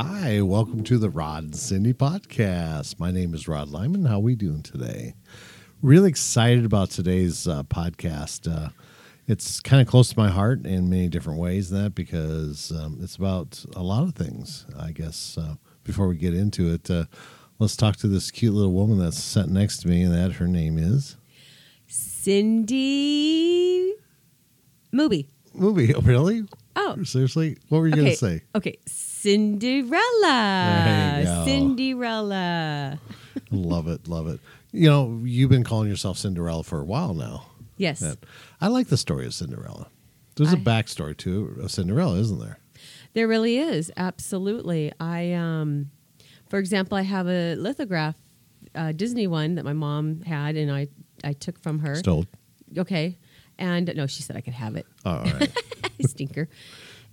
Hi, welcome to the Rod and Cindy podcast. My name is Rod Lyman. How are we doing today? Really excited about today's uh, podcast. Uh, it's kind of close to my heart in many different ways. That because um, it's about a lot of things. I guess uh, before we get into it, uh, let's talk to this cute little woman that's sitting next to me, and that her name is Cindy Movie. Movie. Oh, really? Oh, Seriously? What were you okay. going to say? Okay, Cinderella. There you go. Cinderella. love it, love it. You know, you've been calling yourself Cinderella for a while now. Yes. And I like the story of Cinderella. There's a I- backstory to of Cinderella, isn't there? There really is. Absolutely. I um for example, I have a lithograph uh, Disney one that my mom had and I I took from her. Stole. Okay. And no, she said I could have it. Oh, all right. stinker.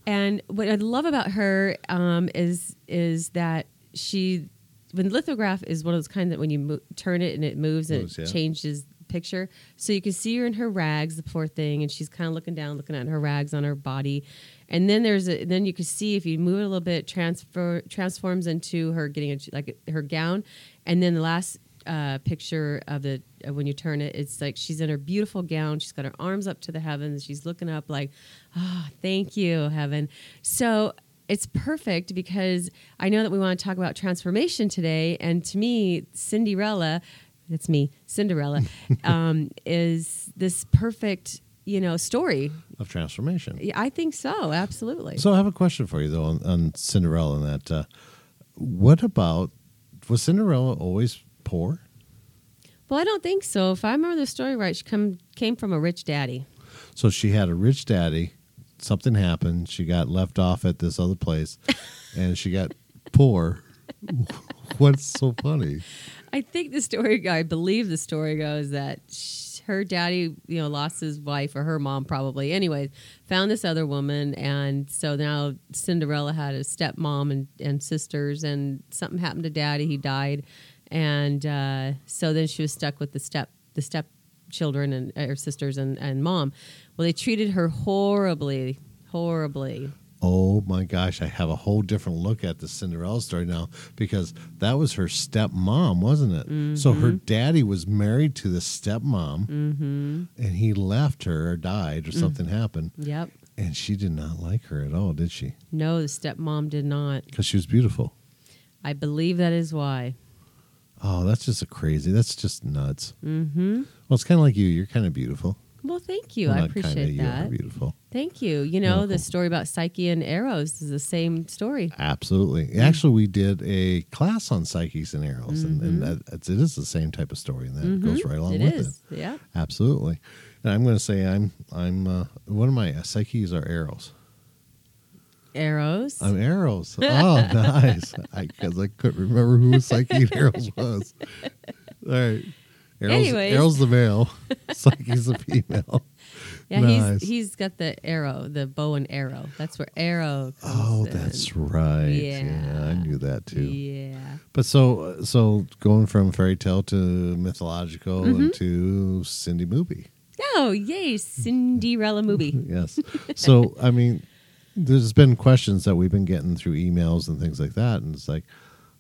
And what I love about her um, is is that she, when lithograph is one of those kind that when you mo- turn it and it moves and Moves, it yeah. changes picture, so you can see her in her rags, the poor thing, and she's kind of looking down, looking at her rags on her body, and then there's a then you can see if you move it a little bit, transfer transforms into her getting a, like her gown, and then the last uh, picture of the uh, when you turn it, it's like she's in her beautiful gown. She's got her arms up to the heavens. She's looking up like, oh, thank you, heaven. So it's perfect because I know that we want to talk about transformation today, and to me, Cinderella, that's me, Cinderella, um, is this perfect you know story. of transformation. I think so, absolutely. So I have a question for you though on, on Cinderella. And that, uh, what about was Cinderella always poor? well, I don't think so. If I remember the story right, she come came from a rich daddy. So she had a rich daddy. Something happened. She got left off at this other place, and she got poor. What's so funny? I think the story, I believe the story goes that sh- her daddy, you know, lost his wife or her mom probably. Anyways, found this other woman, and so now Cinderella had a stepmom and, and sisters, and something happened to daddy. He died, and uh, so then she was stuck with the step the step children and her sisters and, and mom. Well, they treated her horribly, horribly. Oh my gosh, I have a whole different look at the Cinderella story now because that was her stepmom, wasn't it? So her daddy was married to the stepmom Mm-hmm. and he left her or died or something happened. Yep. And she did not like her at all, did she? No, the stepmom did not. Because she was beautiful. I believe that is why. Oh, that's just a crazy. That's just nuts. Mm-hmm. Well, it's kind of like you. You're kind of beautiful. Well, thank you. Well, I kinda, appreciate are that. beautiful. Thank you. You know, the story about Psyche and arrows is the same story. Absolutely. Actually, we did a class on psyches and arrows, and, and that, it's, it is the same type of story, and that goes right along Mm-hmm. It with is. Yeah. Absolutely. And I'm going to say I'm I'm uh, one of my uh, psyches are arrows. Eros. I'm arrows. Oh, nice. Because I, couldn't remember who Psyche and arrows was. All right. Arrows, arrows the male, Psyche's the female. yeah, nice. he's he's got the arrow, the bow and arrow. That's where arrow comes Oh, in. that's right. Yeah. Yeah. I knew that too. Yeah. But so so going from fairy tale to mythological Mm-hmm. and to Cindy movie. Oh, yay, Cinderella movie. Yes. so I mean, there's been questions that we've been getting through emails and things like that, and it's like,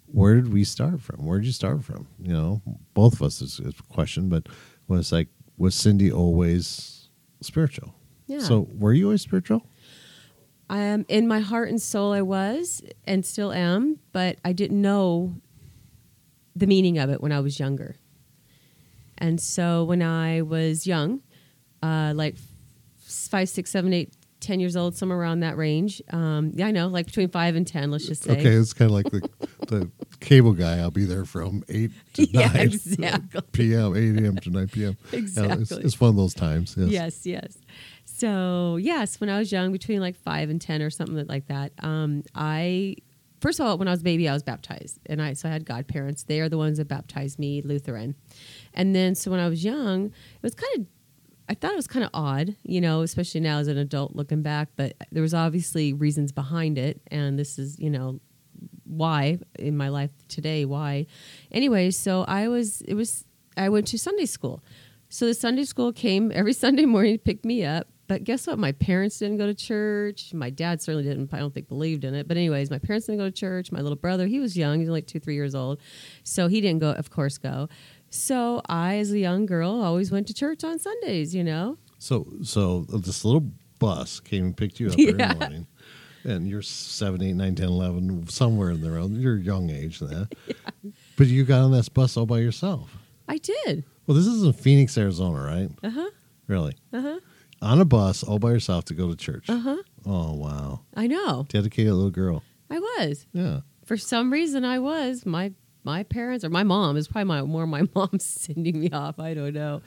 where did we start from? Where did you start from? You know, both of us is, is a question, but was like, was Cindy always spiritual? Yeah. So were you always spiritual? Um, in my heart and soul, I was and still am, but I didn't know the meaning of it when I was younger. And so when I was young, uh, like five, six, seven, eight, ten years old, somewhere around that range. Um, yeah, I know, like between five and ten. Let's just say. Okay, it's kind of like the the cable guy. I'll be there from eight to Yeah, nine exactly. p.m., eight a.m. to nine p.m. Yeah, it's, Exactly. it's one of those times. Yes. Yes, yes. So yes, when I was young, between like five and ten or something like that, um, I first of all, when I was a baby, I was baptized, and I so I had godparents. They are the ones that baptized me Lutheran, and then so when I was young, it was kind of. I thought it was kind of odd, you know, especially now as an adult looking back, but there was obviously reasons behind it. And this is, you know, why in my life today, why. Anyway, so I was, it was, I went to Sunday school. So the Sunday school came every Sunday morning to pick me up but guess what? My parents didn't go to church. My dad certainly didn't. I don't think believed in it. But anyways, my parents didn't go to church. My little brother, he was young. He was like two, three years old, so he didn't go. Of course, go. So I, as a young girl, always went to church on Sundays. You know. So so this little bus came and picked you up every morning. And you're seven, eight, nine, 10, 11, somewhere in there. You're a young age then. But you got on this bus all by yourself. I did. Well, this is in Phoenix, Arizona, right? Uh huh. Really? Uh huh. On a bus all by yourself to go to church. Uh huh. Oh, wow. I know. Dedicated little girl. I was. Yeah. For some reason, I was. My my parents or my mom is probably my more my mom sending me off. I don't know,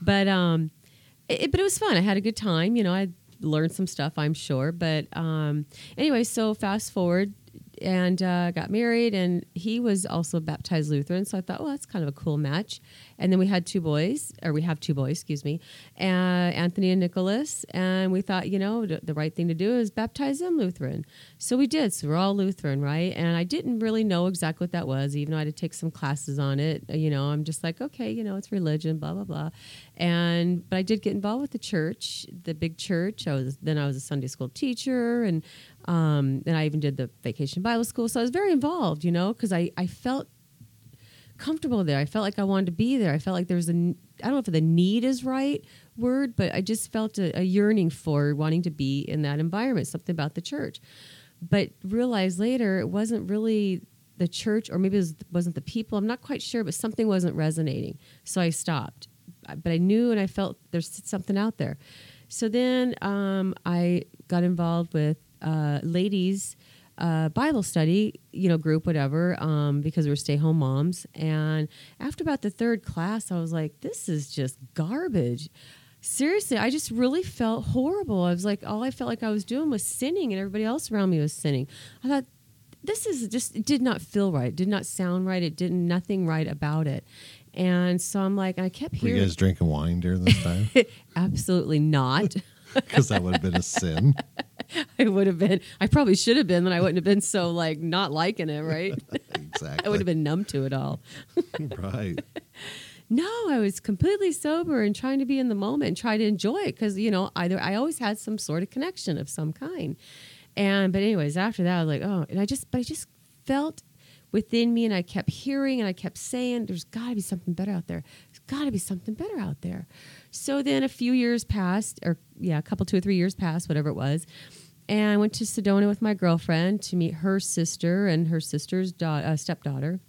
but um, it, but it was fun. I had a good time. You know, I learned some stuff. I'm sure. But um, anyway, so fast forward. And uh, got married, and he was also baptized Lutheran. So I thought, well, that's kind of a cool match. And then we had two boys, or we have two boys, excuse me, uh, Anthony and Nicholas. And we thought, you know, the, the right thing to do is baptize them Lutheran. So we did. So we're all Lutheran, right? And I didn't really know exactly what that was, even though I had to take some classes on it. You know, I'm just like, okay, you know, it's religion, blah blah blah. And but I did get involved with the church, the big church. I was then I was a Sunday school teacher, and um, and I even did the vacation Bible school. So I was very involved, you know, because I I felt comfortable there. I felt like I wanted to be there. I felt like there was a, I don't know if the need is right word, but I just felt a, a yearning for wanting to be in that environment. Something about the church, but realized later it wasn't really the church, or maybe it was, wasn't the people. I'm not quite sure, but something wasn't resonating, so I stopped. But I knew and I felt there's something out there. So then um, I got involved with uh, ladies uh, Bible study, you know, group, whatever, um, because we're stay home moms. And after about the third class, I was like, this is just garbage. Seriously, I just really felt horrible. I was like, all I felt like I was doing was sinning, and everybody else around me was sinning. I thought, this is just, it did not feel right. It did not sound right. It didn't, nothing right about it. And so I'm like, I kept Were you hearing, guys drinking wine during this time? absolutely not. Because that would have been a sin. I would have been, I probably should have been, then I wouldn't have been so like not liking it, right? Exactly. I would have been numb to it all. right. No, I was completely sober and trying to be in the moment and try to enjoy it because you know either I always had some sort of connection of some kind, and but anyways after that I was like oh and I just but I just felt within me and I kept hearing and I kept saying there's got to be something better out there there's got to be something better out there, so then a few years passed or yeah a couple two or three years passed whatever it was. And I went to Sedona with my girlfriend to meet her sister and her sister's da- uh, stepdaughter.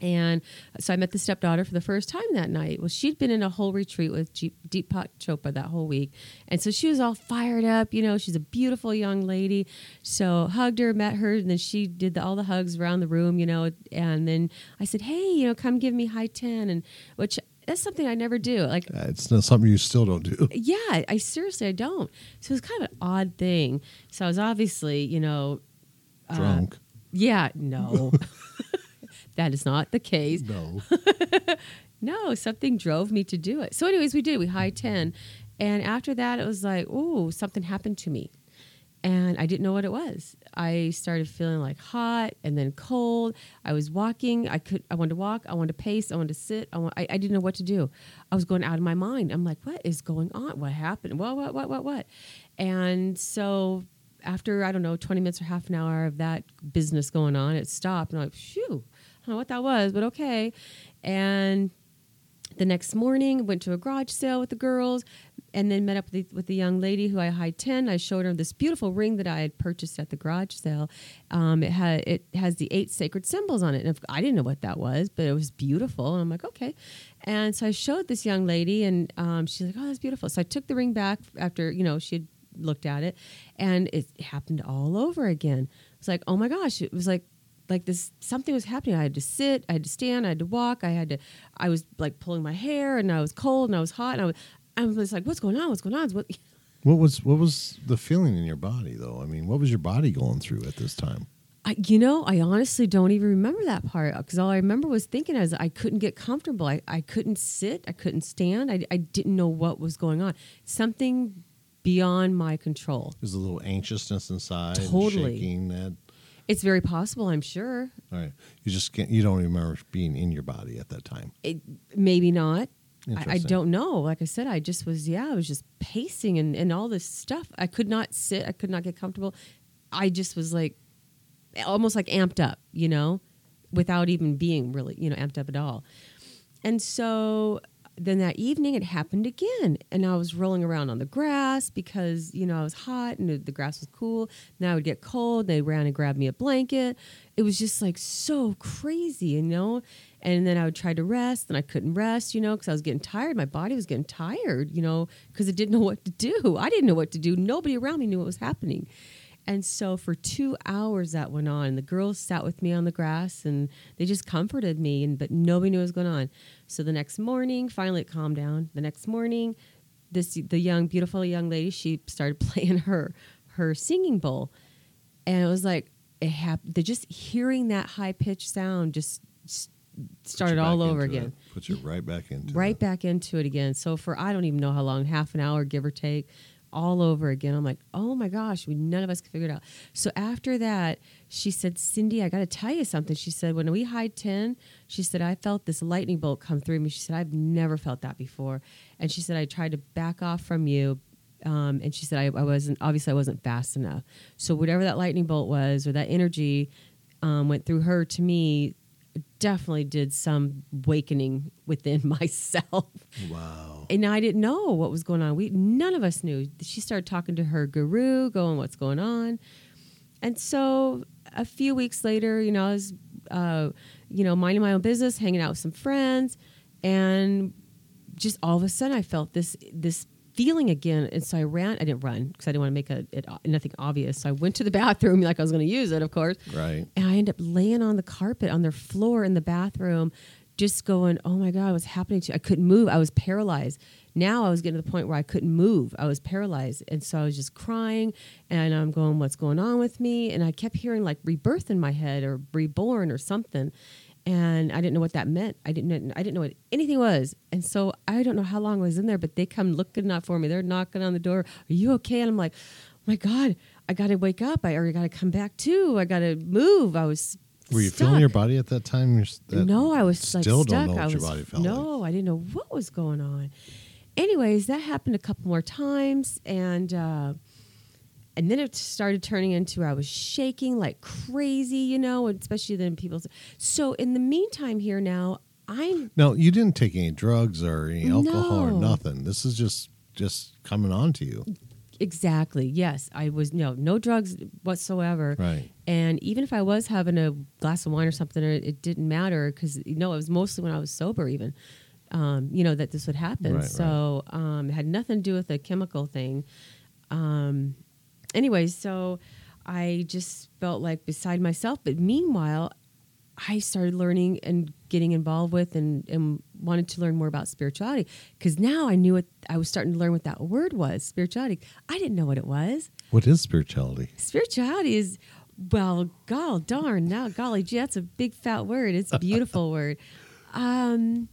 And so I met the stepdaughter for the first time that night. Well, she'd been in a whole retreat with Deepak Chopra that whole week. And so she was all fired up. You know, she's a beautiful young lady. So hugged her, met her, and then she did the, all the hugs around the room, you know. And then I said, hey, you know, come give me high 10. And which that's something I never do. Like, Uh, It's not something you still don't do. yeah, I, seriously, I don't. So it's kind of an odd thing. So I was obviously, you know, uh, Drunk. yeah, no. that is not the case. no. No, something drove me to do it. So, anyways, we did. We high 10. And after that, it was like, oh, something happened to me. And I didn't know what it was. I started feeling like hot and then cold. I was walking. I could. I wanted to walk. I wanted to pace. I wanted to sit. I, want, I, I didn't know what to do. I was going out of my mind. I'm like, what is going on? What happened? What? What? What? What? What? And so after I don't know, 20 minutes or half an hour of that business going on, it stopped. And I'm like, phew, I don't know what that was, but okay. And the next morning went to a garage sale with the girls and then met up with the, with the young lady who i high 10 i showed her this beautiful ring that i had purchased at the garage sale. Um, it, had, it has the eight sacred symbols on it. And i didn't know what that was but it was beautiful. And i'm like okay. And so i showed this young lady and um, she's like oh that's beautiful. So i took the ring back after you know she had looked at it and it happened all over again. It's like oh my gosh. It was like like this something was happening. I had to sit i had to stand i had to walk i had to i was like pulling my hair and i was cold and i was hot and i was, I was like what's going on what's going on what What was what was the feeling in your body though? I mean, what was your body going through at this time? I, you know i honestly don't even remember that part because all i remember was thinking as i couldn't get comfortable I, I couldn't sit i couldn't stand I, I didn't know what was going on something beyond my control There's a little anxiousness inside, Totally. shaking. That it's very possible i'm sure all right. You just can't. You don't remember being in your body at that time. it, maybe not I, I don't know. Like I said, I just was, yeah, I was just pacing and, and all this stuff. I could not sit. I could not get comfortable. I just was like, almost like amped up, you know, without even being really, you know, amped up at all. And so then that evening it happened again. And I was rolling around on the grass because, you know, I was hot and the- the grass was cool. Then I would get cold. They ran and grabbed me a blanket. It was just like so crazy, you know? And then I would try to rest and I couldn't rest, you know, because I was getting tired. My body was getting tired, you know, because it didn't know what to do. I didn't know what to do. Nobody around me knew what was happening. And so for two hours that went on. The girls sat with me on the grass and they just comforted me, and but nobody knew what was going on. So the next morning, finally it calmed down. The next morning, this the young, beautiful young lady, she started playing her her singing bowl, and it was like it happened. Just hearing that high pitched sound just, started all over again it. Put you right back into right it. back into it again. So for I don't even know how long, half an hour, give or take, all over again. I'm like, oh my gosh, we none of us could figure it out. So after that, she said, Cindy, I got to tell you something. She said, when we hide ten, she said I felt this lightning bolt come through me. She said I've never felt that before, and she said I tried to back off from you. Um, and she said I, I wasn't obviously I wasn't fast enough. So whatever that lightning bolt was or that energy um, went through her to me definitely did some awakening within myself. Wow. And I didn't know what was going on. We none of us knew. She started talking to her guru, going, "What's going on?" And so a few weeks later, you know, I was, uh, you know, minding my own business, hanging out with some friends, and just all of a sudden, I felt this this feeling again. And so I ran. I didn't run because I didn't want to make a, it nothing obvious. So I went to the bathroom like I was going to use it, of course. Right. And I ended up laying on the carpet on their floor in the bathroom, just going, oh my God, what's happening to you? I couldn't move. I was paralyzed. Now I was getting to the point where I couldn't move. I was paralyzed. And so I was just crying and I'm going, what's going on with me? And I kept hearing like rebirth in my head or reborn or something. And I didn't know what that meant. I didn't. I didn't know what anything was. And so I don't know how long I was in there, but they come looking out for me. They're knocking on the door. Are you okay? And I'm like, oh my God, I got to wake up. I or I got to come back too. I got to move. I was. Were you stuck. feeling your body at that time? That no, I was like still stuck. don't know what I your was, body felt no, I didn't know what was going on. Anyways, that happened a couple more times, and uh, and then it started turning into I was shaking like crazy, you know, especially then people. So in the meantime, here now, I'm No, you didn't take any drugs or any alcohol or nothing. This is just just coming on to you. exactly yes, I was no no drugs whatsoever. Right. And even if I was having a glass of wine or something, it, it didn't matter because you know it was mostly when I was sober, even. Um, you know that this would happen. Right, right. so um, it had nothing to do with a chemical thing. Um, anyway, so I just felt like beside myself. But meanwhile, I started learning and getting involved with and, and wanted to learn more about spirituality because now I knew what I was starting to learn what that word was spirituality. I didn't know what it was What is spirituality? spirituality is well gall darn now golly gee that's a big fat word it's a beautiful word um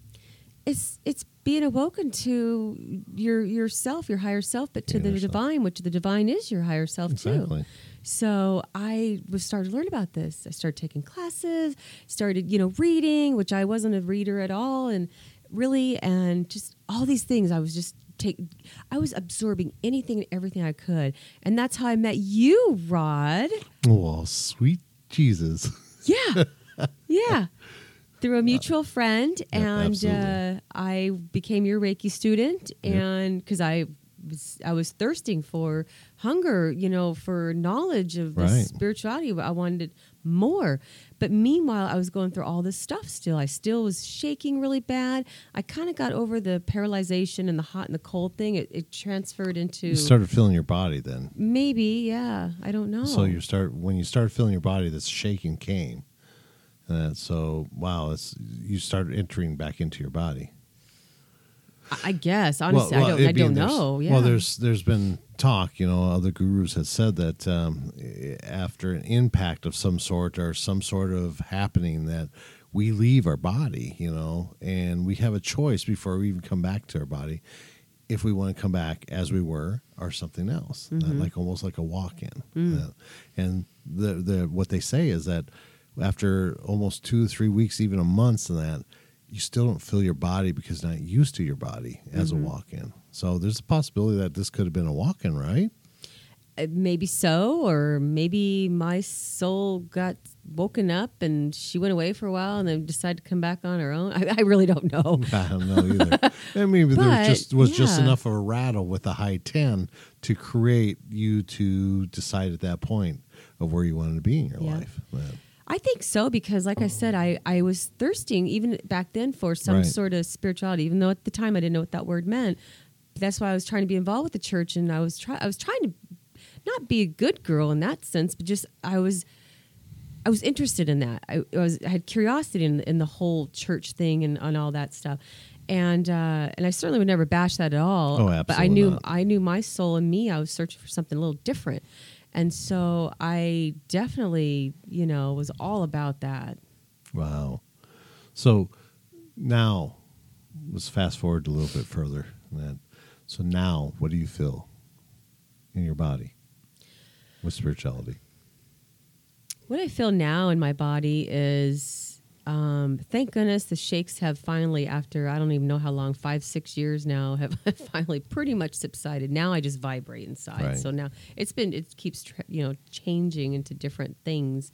it's it's being awoken to your yourself your higher self but to the divine which the divine is your higher self too so I was started to learn about this. I started taking classes, started, you know, reading, which I wasn't a reader at all, and really, and just all these things. I was just take, I was absorbing anything and everything I could, and that's how I met you, Rod. Oh, sweet Jesus. Yeah, yeah. Through a mutual friend, and uh, I became your Reiki student, and because I was I was thirsting for hunger, you know, for knowledge of this Right. spirituality. I wanted more, but meanwhile, I was going through all this stuff. Still, I still was shaking really bad. I kind of got over the paralyzation and the hot and the cold thing. It, it transferred into You started feeling your body then. maybe, yeah. I don't know. So you start when you start feeling your body, this shaking came. And so wow, it's you start entering back into your body. I, guess honestly, Well, I don't. I don't know. Yeah. Well, there's there's been talk. You know, other gurus have said that um, eh, after an impact of some sort or some sort of happening that we leave our body. You know, and we have a choice before we even come back to our body if we want to come back as we were or something else, uh, Mhm. like almost like a walk-in. Mm. Uh, and the the what they say is that after almost two three weeks, even a month, and that you still don't feel your body because not used to your body as Mm-hmm. a walk-in. So there's a possibility that this could have been a walk-in, right? Uh, maybe so, or maybe my soul got woken up and she went away for a while and then decided to come back on her own. I, I really don't know. I don't know either. I mean, there But, just was just enough of a rattle with a high ten to create you to decide at that point of where you wanted to be in your Yeah. life. Yeah. I think so because, like I said, I, I was thirsting even back then for some Right. sort of spirituality, even though at the time I didn't know what that word meant. That's why I was trying to be involved with the church, and I was try I was trying to not be a good girl in that sense, but just I was I was interested in that. I, I was I had curiosity in, in the whole church thing and, and all that stuff, and uh, and I certainly would never bash that at all. Oh, absolutely. But I knew not. I knew my soul and me. I was searching for something a little different, and so I definitely you know was all about that. Wow. So now let's fast forward a little bit further. That. So now, what do you feel in your body with spirituality? What I feel now in my body is, um, thank goodness the shakes have finally, after I don't even know how long, five, six years now, have finally pretty much subsided. Now I just vibrate inside. Right. So now it's been, it keeps, you know, changing into different things.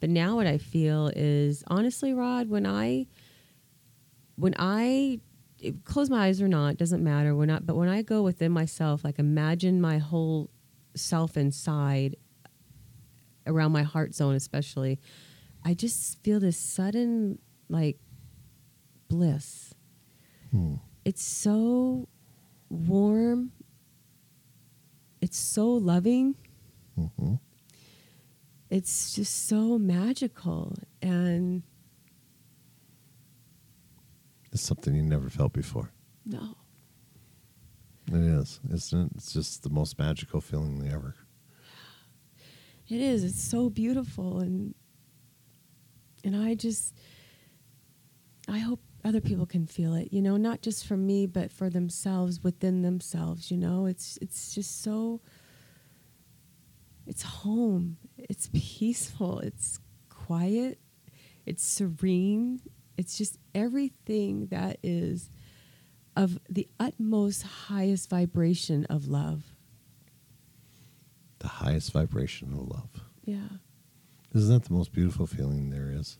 But now what I feel is, honestly, Rod, when I, when I close my eyes or not, doesn't matter. When I, but when I go within myself, like imagine my whole self inside around my heart zone especially i just feel this sudden like bliss Hmm. it's so warm it's so loving hmm it's just so magical and It's something you never felt before. no It is, isn't it? It's just the most magical feeling ever. it is it's so beautiful and and i just i hope other people can feel it you know not just for me but for themselves within themselves you know? It's it's just so it's home. It's peaceful. It's quiet. It's serene. It's just everything that is of the utmost highest vibration of love. The highest vibration of love. yeah Isn't that the most beautiful feeling there is?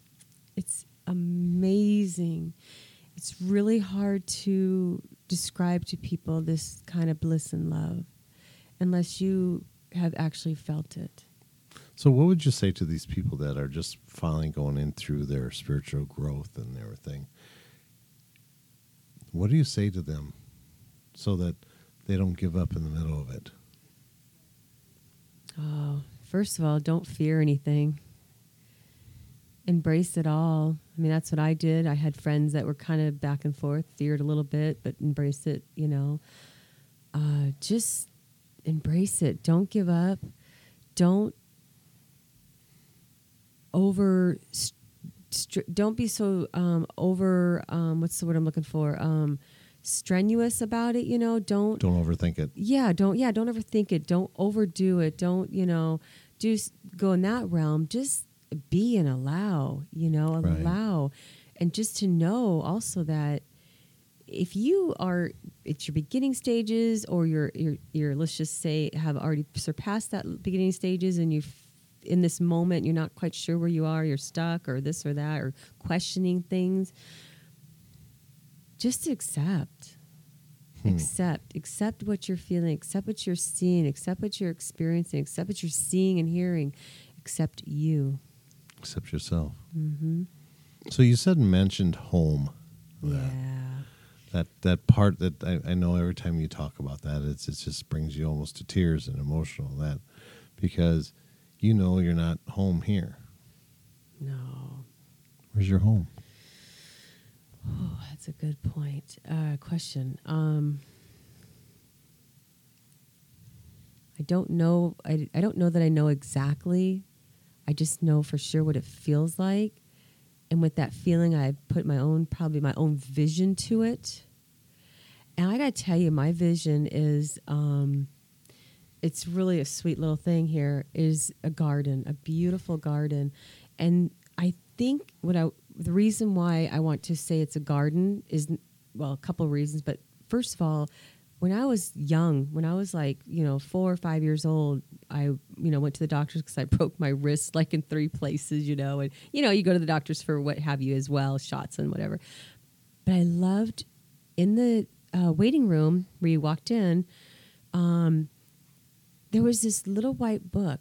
it's amazing. It's really hard to describe to people this kind of bliss and love unless you have actually felt it. So, what would you say to these people that are just finally going in through their spiritual growth and everything? What do you say to them so that they don't give up in the middle of it? Oh, first of all, don't fear anything. Embrace it all. I mean, that's what I did. I had friends that were kind of back and forth, feared a little bit, but embrace it, you know. Uh, just embrace it. Don't give up. Don't over don't be so um, over um, what's the word i'm looking for um, strenuous about it you know don't Don't overthink it. yeah don't yeah don't overthink it don't overdo it don't you know just go in that realm just be and allow you know Right. allow. And just to know also that if you are it's your beginning stages or you're you're, you're let's just say have already surpassed that beginning stages and you in this moment you're not quite sure where you are you're stuck or this or that or questioning things just accept. Hmm. accept. Accept what you're feeling. Accept what you're seeing. Accept what you're experiencing. Accept what you're seeing and hearing. Accept you Except yourself. mm-hmm. So, you said mentioned home. yeah That, that part that I, I know every time you talk about that, it's, it just brings you almost to tears and emotional. That because you know you're not home here. no Where's your home? oh that's a good point uh, question um, i don't know I, I don't know that i know exactly i just know for sure what it feels like. And with that feeling i put my own probably my own vision to it. And i gotta tell you my vision is um, it's really a sweet little thing here is a garden a beautiful garden. And i think what i the reason why I want to say it's a garden is well, a couple of reasons, but first of all, when I was young, when I was like, you know, four or five years old, I, you know, went to the doctors because I broke my wrist like in three places, you know, and, you know, you go to the doctors for what have you as well, shots and whatever. But I loved in the uh, waiting room where you walked in, um, there was this little white book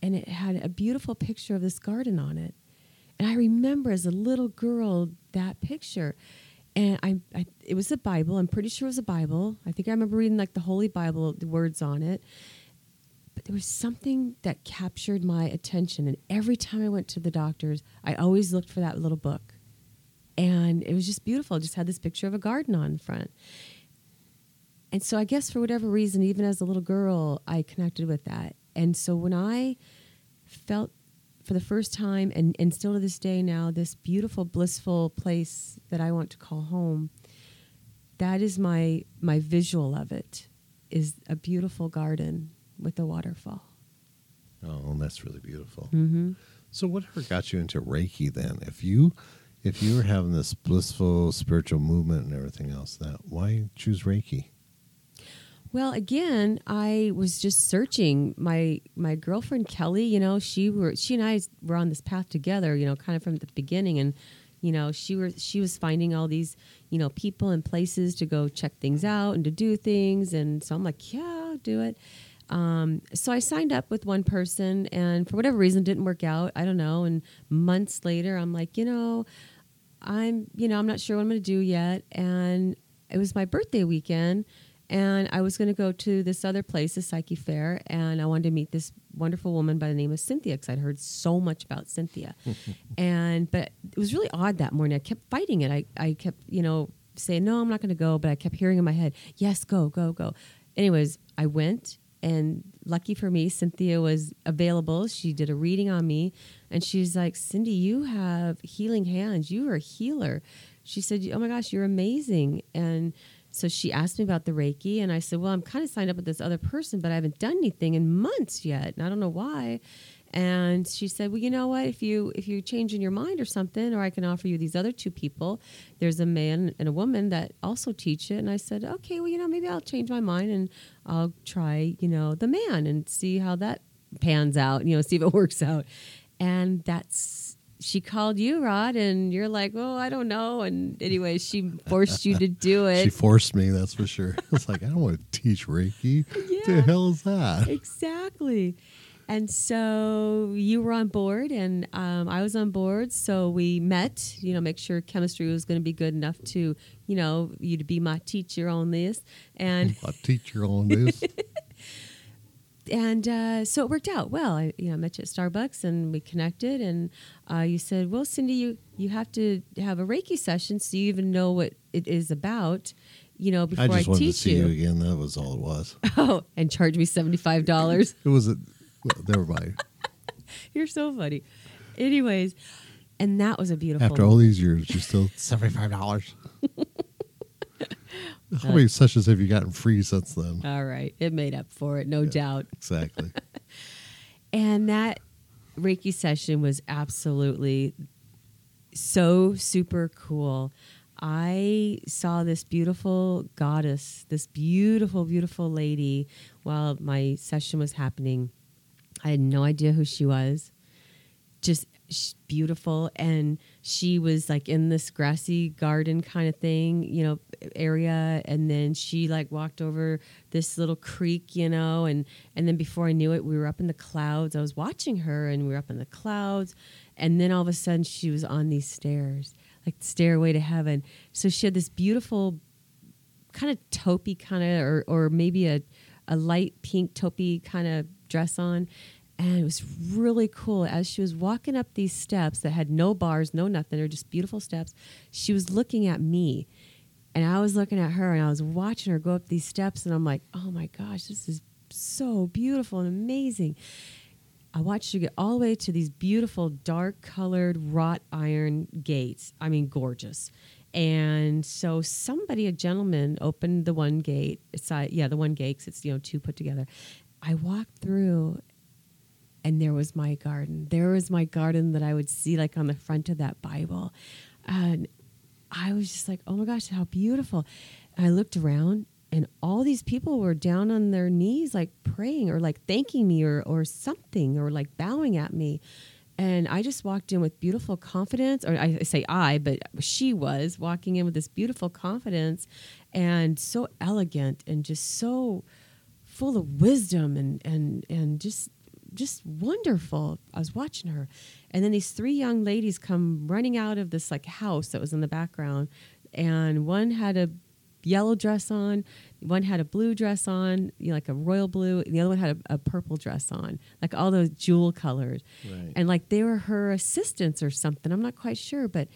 and it had a beautiful picture of this garden on it. And I remember as a little girl that picture and I, I, it was a bible. I'm pretty sure it was a bible. I think i remember reading like the holy bible the words on it. But there was something that captured my attention. And every time i went to the doctors i always looked for that little book. And it was just beautiful. It just had this picture of a garden on front. And so i guess for whatever reason even as a little girl i connected with that. And so when i felt for the first time and, and still to this day now this beautiful blissful place that i want to call home that is my my visual of it is a beautiful garden with a waterfall Oh, that's really beautiful. mm-hmm. So, whatever got you into Reiki then? If you if you were having this blissful spiritual movement and everything else, that why choose Reiki? Well, again, I was just searching. My my girlfriend Kelly, you know, she were she and I were on this path together, you know, kind of from the beginning and you know, she were she was finding all these, you know, people and places to go check things out and to do things and so I'm like, yeah, I'll do it. Um, so I signed up with one person and for whatever reason didn't work out. I don't know. And months later I'm like, you know, I'm, you know, I'm not sure what I'm going to do yet. And it was my birthday weekend and I was going to go to this other place, the Psychic Fair, and I wanted to meet this wonderful woman by the name of Cynthia because I'd heard so much about Cynthia. and but it was really odd that morning. I kept fighting it. I I kept you know saying no, I'm not going to go, but I kept hearing in my head, yes, go, go, go. Anyways, I went. And lucky for me, Cynthia was available. She did a reading on me, and she's like, "Cindy, you have healing hands. You are a healer." She said, "Oh my gosh, you're amazing." And so she asked me about the Reiki, and I said, Well, I'm kind of signed up with this other person, but I haven't done anything in months yet, and I don't know why. And she said, Well, you know what? If you if you change in your mind or something, or I can offer you these other two people. There's a man and a woman that also teach it. And I said, Okay, well, you know, maybe I'll change my mind and I'll try, you know, the man and see how that pans out, you know, see if it works out. And that's she called you, Rod, and you're like, oh, I don't know. And anyway, she forced you to do it. She forced me, that's for sure. It's like I don't want to teach Reiki. What the Yeah. hell is that? exactly. And so you were on board, and um, I was on board. So we met, you know, make sure chemistry was going to be good enough to, you know, you to be my teacher on this. And my teacher on this. and uh, so it worked out well. I, you know, I met you at Starbucks, and we connected. And uh, you said, "Well, Cindy, you you have to have a Reiki session so you even know what it is about." You know, before I I, just wanted to teach see you. you again. That was all it was. Oh, and charge me seventy five dollars. It was a. Well, never mind. You're so funny. Anyways, and that was a beautiful. After all these years, you're still seventy five dollars. How many sessions have you gotten free since then? All right, it made up for it, no doubt. Exactly. And that Reiki session was absolutely so super cool. I saw this beautiful goddess, this beautiful, beautiful lady while my session was happening. I had no idea who she was. Just beautiful. And she was like in this grassy garden kind of thing, you know, area. And then she like walked over this little creek, you know, and, and then before I knew it, we were up in the clouds. I was watching her and we were up in the clouds. And then all of a sudden she was on these stairs, like stairway to heaven. So she had this beautiful kind of taupey kind of or or maybe a a light pink taupey kind of dress on and it was really cool as she was walking up these steps that had no bars no nothing they're just beautiful steps she was looking at me and i was looking at her and i was watching her go up these steps and i'm like oh my gosh this is so beautiful and amazing I watched her get all the way to these beautiful dark colored wrought iron gates. I mean, gorgeous. And so somebody, a gentleman, opened the one gate. It's yeah, the one gate. 'cause it's you know two put together. I walked through, and there was my garden. There was my garden that I would see like on the front of that Bible. And I was just like, oh my gosh, how beautiful. And I looked around and all these people were down on their knees, like praying or like thanking me or, or something or like bowing at me. And I just walked in with beautiful confidence, or I say I, but she was walking in with this beautiful confidence and so elegant and just so full of wisdom and, and, and just just wonderful. I was watching her. And then these three young ladies come running out of this like house that was in the background. And one had a yellow dress on, one had a blue dress on, you know, like a royal blue, and the other one had a, a purple dress on, like all those jewel colors. Right. And like they were her assistants or something. I'm not quite sure, but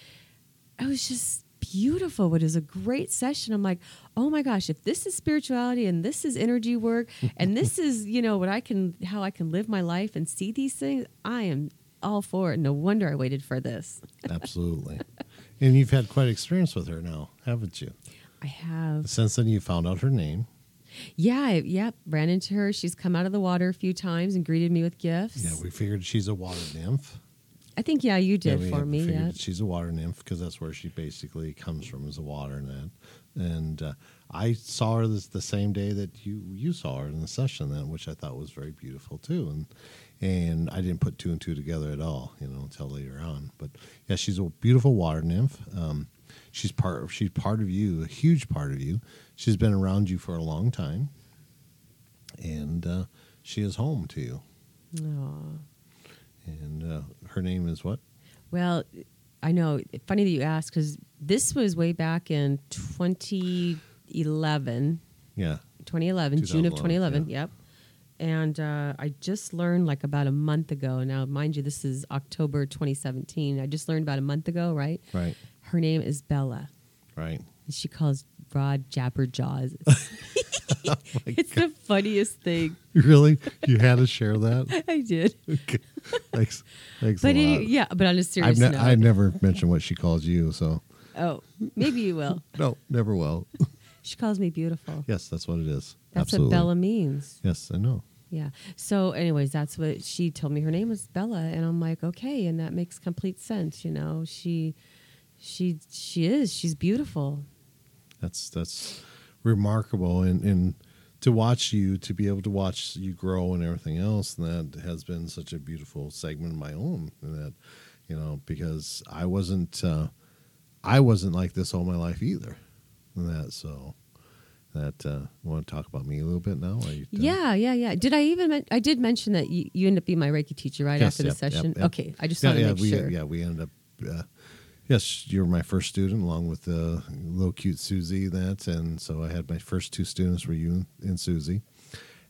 I was just beautiful. It was a great session. I'm like, oh my gosh, if this is spirituality and this is energy work and this is, you know, what I can, how I can live my life and see these things, I am all for it. No wonder I waited for this. Absolutely. and you've had quite experience with her now, haven't you? I have. Since then, you found out her name. Yeah, I, yeah, ran into her. She's come out of the water a few times and greeted me with gifts. Yeah, we figured she's a water nymph. I think yeah, you did Yeah, for me. Yeah. She's a water nymph because that's where she basically comes from is a water nymph. And uh, I saw her this, the same day that you you saw her in the session then, which I thought was very beautiful too. And and I didn't put two and two together at all, you know, until later on. But yeah, she's a beautiful water nymph. Um, she's part she's part of you, a huge part of you. She's been around you for a long time, and uh, she is home to you. Aw. And uh, her name is what? Well, I know. Funny that you asked because this was way back in 2011. Yeah, 2011, June of 2011, 2011. Yep. And uh, I just learned like about a month ago. Now, mind you, this is October 2017. I just learned about a month ago, right? right, Her name is Bella. right. And she calls Rod Jabberjaws. Oh it's the funniest thing. Really? You had to share that? I did. Okay. Thanks. Thanks But a lot. it, yeah, but on a serious ne- note. I never mentioned what she calls you, so oh, maybe you will. no, never will. She calls me beautiful. yes, that's what it is. That's Absolutely. what Bella means. Yes, I know. Yeah. So, anyways, that's what she told me. Her name was Bella, and I'm like, okay, and that makes complete sense. You know, she, she, she is. She's beautiful. That's that's remarkable, and and to watch you, to be able to watch you grow and everything else, and that has been such a beautiful segment of my own. And that, you know, because I wasn't, uh, I wasn't like this all my life either. And that so. That uh, want to talk about me a little bit now? Are you? Yeah, yeah, yeah. Did I even? Men- I did mention that you, you ended up being my Reiki teacher right Yes, after the yep, yep, session. yep. Okay, I just yeah, want to yeah, make we, sure. Yeah, we ended up. Uh, yes, you were my first student, along with uh, little cute Susie. That, and so I had my first two students were you and Susie.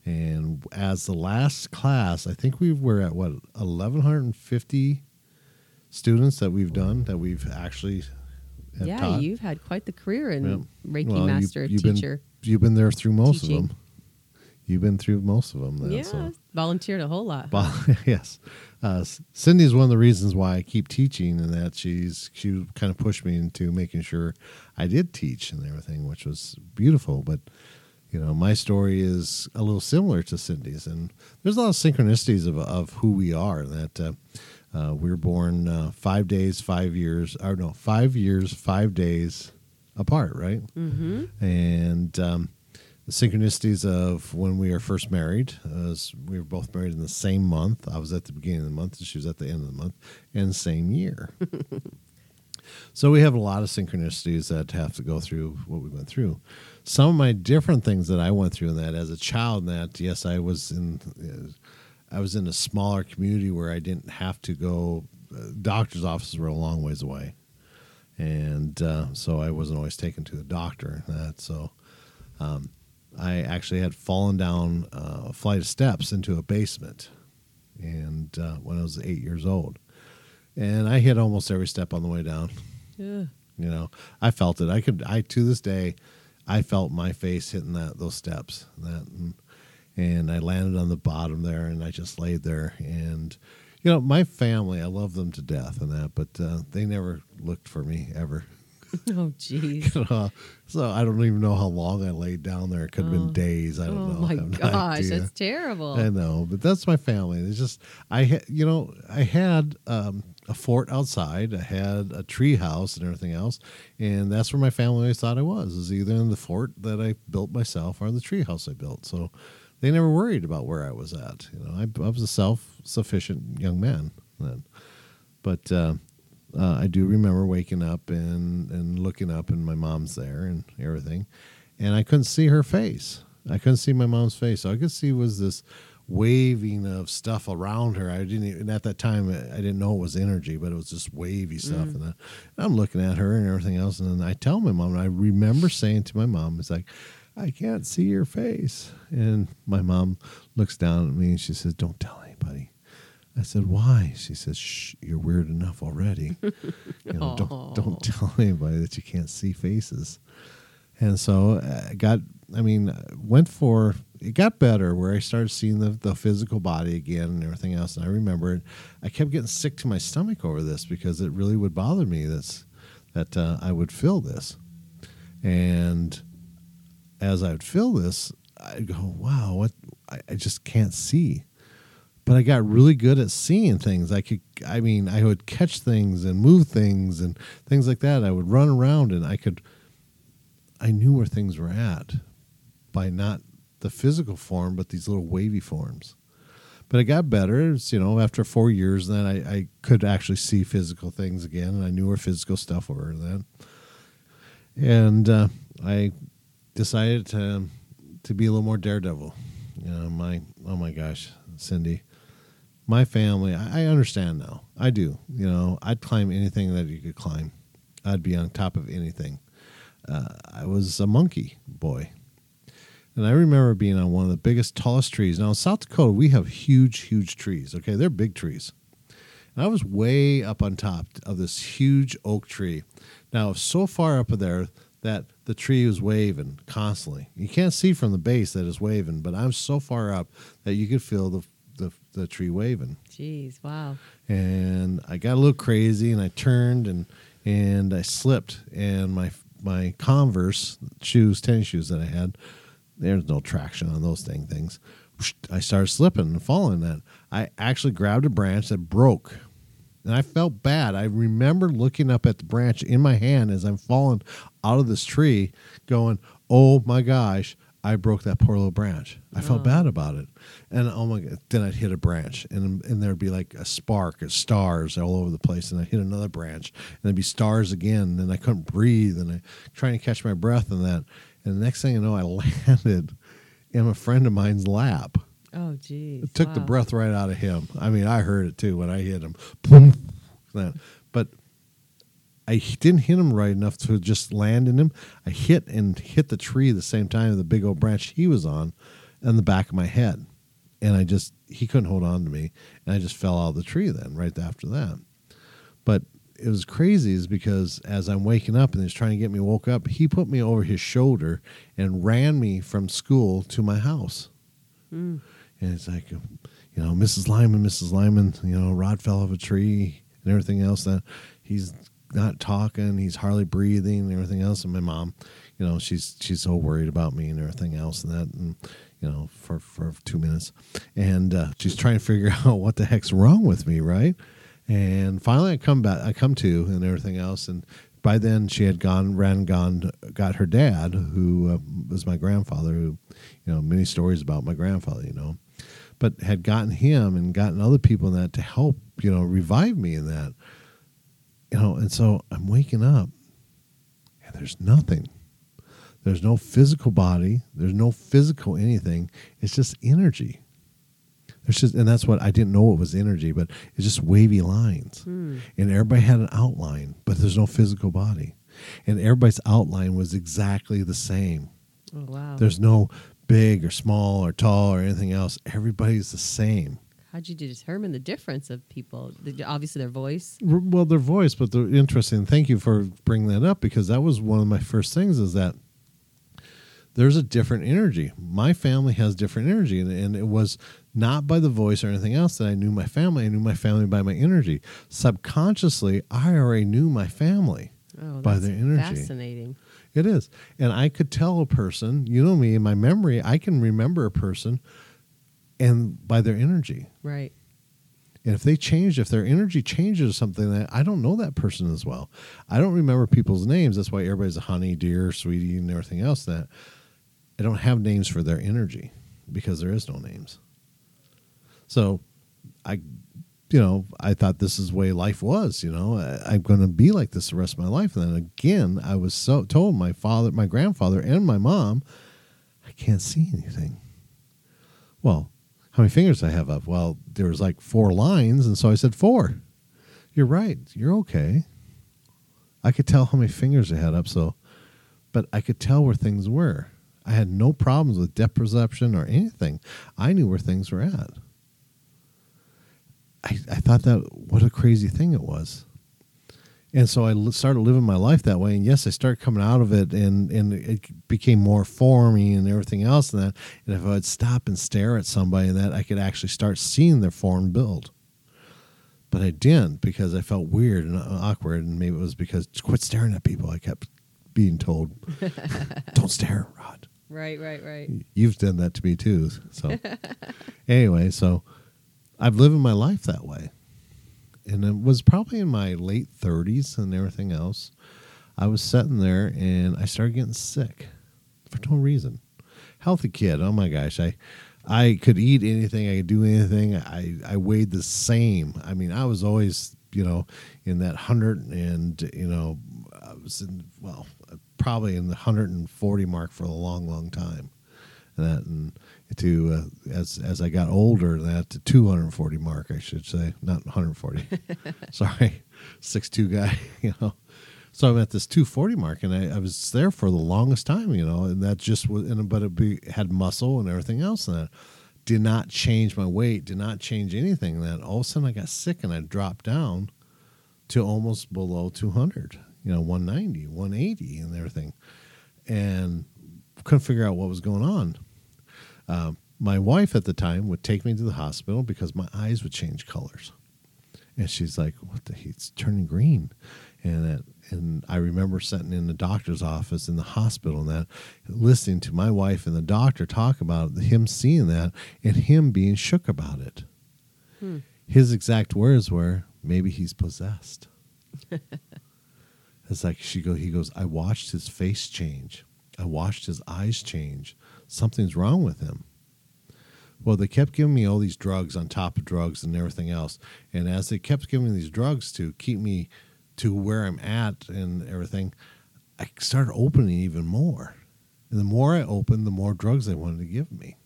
And as the last class, I think we were at what eleven hundred and fifty students that we've done that we've actually yeah, taught. you've had quite the career in Yeah. Reiki Well, you- master you've teacher. Been, you've been there through most Teaching. of them. You've been through most of them. Then, yeah, so. volunteered a whole lot. Well, yes. Uh, Cindy's one of the reasons why I keep teaching, and that she's she kind of pushed me into making sure I did teach and everything, which was beautiful. But you know, my story is a little similar to Cindy's, and there's a lot of synchronicities of of who we are. That uh, uh, we were born uh, five days, five years, or no, five years, five days apart, right? mm-hmm. and um, the synchronicities of when we were first married. As we were both married in the same month. I was at the beginning of the month, and she was at the end of the month, and same year. so we have a lot of synchronicities that have to go through what we went through. Some of my different things that I went through in that as a child. In that yes, I was in. Uh, I was in a smaller community where I didn't have to go. Uh, doctor's offices were a long ways away and uh, so I wasn't always taken to the doctor. That so um, I actually had fallen down uh, a flight of steps into a basement, and uh, when I was eight years old, and I hit almost every step on the way down. Ugh. You know, I felt it. I could. I to this day, I felt my face hitting that those steps. That and, and I landed on the bottom there, and I just laid there. And you know, my family, I love them to death, and that, but uh, they never looked for me ever. Oh, jeez. Uh, so I don't even know how long I laid down there. It could have Oh. been days. I don't oh know. I my no gosh, idea. that's terrible. I know, but that's my family. It's just I, ha- you know, I had um, a fort outside. I had a tree house and everything else, and that's where my family always thought I was. Is either in the fort that I built myself or the tree house I built. So they never worried about where I was at. You know, I, I was a self-sufficient young man then, but. Uh, uh, I do remember waking up and, and looking up, and my mom's there and everything, and I couldn't see her face. I couldn't see my mom's face. All I could see was this waving of stuff around her. I didn't even, at that time I didn't know it was energy, but it was just wavy stuff. And, then I'm looking at her and everything else, and then I tell my mom. And I remember saying to my mom, "It's like I can't see your face," and my mom looks down at me and she says, "Don't tell anybody." I said, "Why?" She says, "Shh, you're weird enough already. you know, don't don't tell anybody that you can't see faces." And so uh, I got, I mean, uh, went for it got better where I started seeing the, the physical body again and everything else. And I remembered I kept getting sick to my stomach over this because it really would bother me this that uh, I would feel this. And as I would feel this, I'd go, wow, what I, I just can't see. But I got really good at seeing things. I could, I mean, I would catch things and move things and things like that. I would run around and I could, I knew where things were at by not the physical form, but these little wavy forms. But it got better. It's, you know, after four years, then I, I could actually see physical things again, and I knew where physical stuff were then. And uh, I decided to to be a little more daredevil. You know, my oh my gosh, Cindy, my family. I, I understand now. I do. You know, I'd climb anything that you could climb. I'd be on top of anything. Uh, I was a monkey boy. And I remember being on one of the biggest, tallest trees. Now, in South Dakota, we have huge, huge trees. Okay, they're big trees. And I was way up on top of this huge oak tree. Now, so far up there that the tree was waving constantly. You can't see from the base that it's waving, but I'm so far up that you could feel the, the, tree waving Jeez, wow. and I got a little crazy and I turned and and I slipped and my my Converse shoes, tennis shoes that I had, there's no traction on those thing things. I started slipping and falling. That I actually grabbed a branch that broke, and I felt bad. I remember looking up at the branch in my hand as I'm falling out of this tree, going, "Oh my gosh!" I broke that poor little branch. I felt Oh. bad about it, and oh my god! Then I'd hit a branch, and and there'd be like a spark of stars all over the place, and I hit another branch, and there'd be stars again, and I couldn't breathe, and I trying to catch my breath and that, and the next thing you know, I landed in a friend of mine's lap. Oh, geez. It took the breath right out of him. I mean, I heard it too when I hit him. That. I didn't hit him right enough to just land in him. I hit and hit the tree the same time the big old branch he was on and the back of my head. And I just, he couldn't hold on to me. And I just fell out of the tree then, right after that. But it was crazy is because as I'm waking up and he's trying to get me woke up, he put me over his shoulder and ran me from school to my house. Mm. And it's like, you know, Mrs. Lyman, Mrs. Lyman, you know, Rod fell off a tree and everything else. That he's not talking, he's hardly breathing and everything else. And my mom, you know, she's she's so worried about me and everything else and that, and you know, for for two minutes, and uh, she's trying to figure out what the heck's wrong with me, right? And finally, I come back, I come to, and everything else, and by then she had gone, ran, gone, got her dad, who uh, was my grandfather, who, you know, many stories about my grandfather, you know, but had gotten him and gotten other people in that to help, you know, revive me in that, you know, and so I'm waking up, and there's nothing. There's no physical body. There's no physical anything. It's just energy. There's just, and that's what I didn't know it was energy, but it's just wavy lines. Hmm. And everybody had an outline, but there's no physical body. And everybody's outline was exactly the same. Oh, wow. There's no big or small or tall or anything else. Everybody's the same. How'd you determine the difference of people? Obviously, their voice. Well, their voice, but the interesting. Thank you for bringing that up because that was one of my first things. Is that there's a different energy. My family has different energy, and, and it was not by the voice or anything else that I knew my family. I knew my family by my energy. Subconsciously, I already knew my family. Oh, by their energy. Fascinating. It is. And I could tell a person, you know me, in my memory, I can remember a person and by their energy. Right. And if they change, if their energy changes or something, that I don't know that person as well. I don't remember people's names. That's why everybody's a honey, dear, sweetie, and everything else. That I don't have names for their energy because there is no names. So I, you know, I thought this is the way life was. You know, I, I'm going to be like this the rest of my life. And then again, I was so told my father, my grandfather, and my mom, I can't see anything. Well, how many fingers I have up? Well, there was like four lines, and so I said four. You're right. You're okay. I could tell how many fingers I had up, so, but I could tell where things were. I had no problems with depth perception or anything. I knew where things were at. I, I thought that what a crazy thing it was. And so I started living my life that way. And yes, I started coming out of it and, and it became more formy and everything else. And that, and if I would stop and stare at somebody and that, I could actually start seeing their form build. But I didn't because I felt weird and uh, awkward. And maybe it was because quit staring at people. I kept being told, don't stare, Rod. Right, right, right. You've done that to me too. So, anyway, so I've lived my life that way. And it was probably in my late 30s and everything else. I was sitting there and I started getting sick for no reason. Healthy kid. Oh my gosh. I I could eat anything, I could do anything. I, I weighed the same. I mean, I was always, you know, in that hundred and you know, I was in well, probably in the hundred and forty mark for a long, long time. And that and to uh, as as I got older, that to two hundred and forty mark, I should say, not one hundred forty. Sorry, six two guy, you know. So I'm at this 240 mark, and I, I was there for the longest time, you know, and that just was, and, but it be, had muscle and everything else, and that did not change my weight, did not change anything. And then all of a sudden I got sick, and I dropped down to almost below 200, you know, 190, 180, and everything, and couldn't figure out what was going on. Um, my wife at the time would take me to the hospital because my eyes would change colors, and she's like, "What the? He's turning green," and that and I remember sitting in the doctor's office in the hospital and that listening to my wife and the doctor talk about him seeing that and him being shook about it. Hmm. His exact words were, "Maybe he's possessed." it's like she go. He goes, "I watched his face change. I watched his eyes change. Something's wrong with him." Well, they kept giving me all these drugs on top of drugs and everything else. And as they kept giving me these drugs to keep me to where I'm at and everything, I started opening even more. And the more I opened, the more drugs they wanted to give me.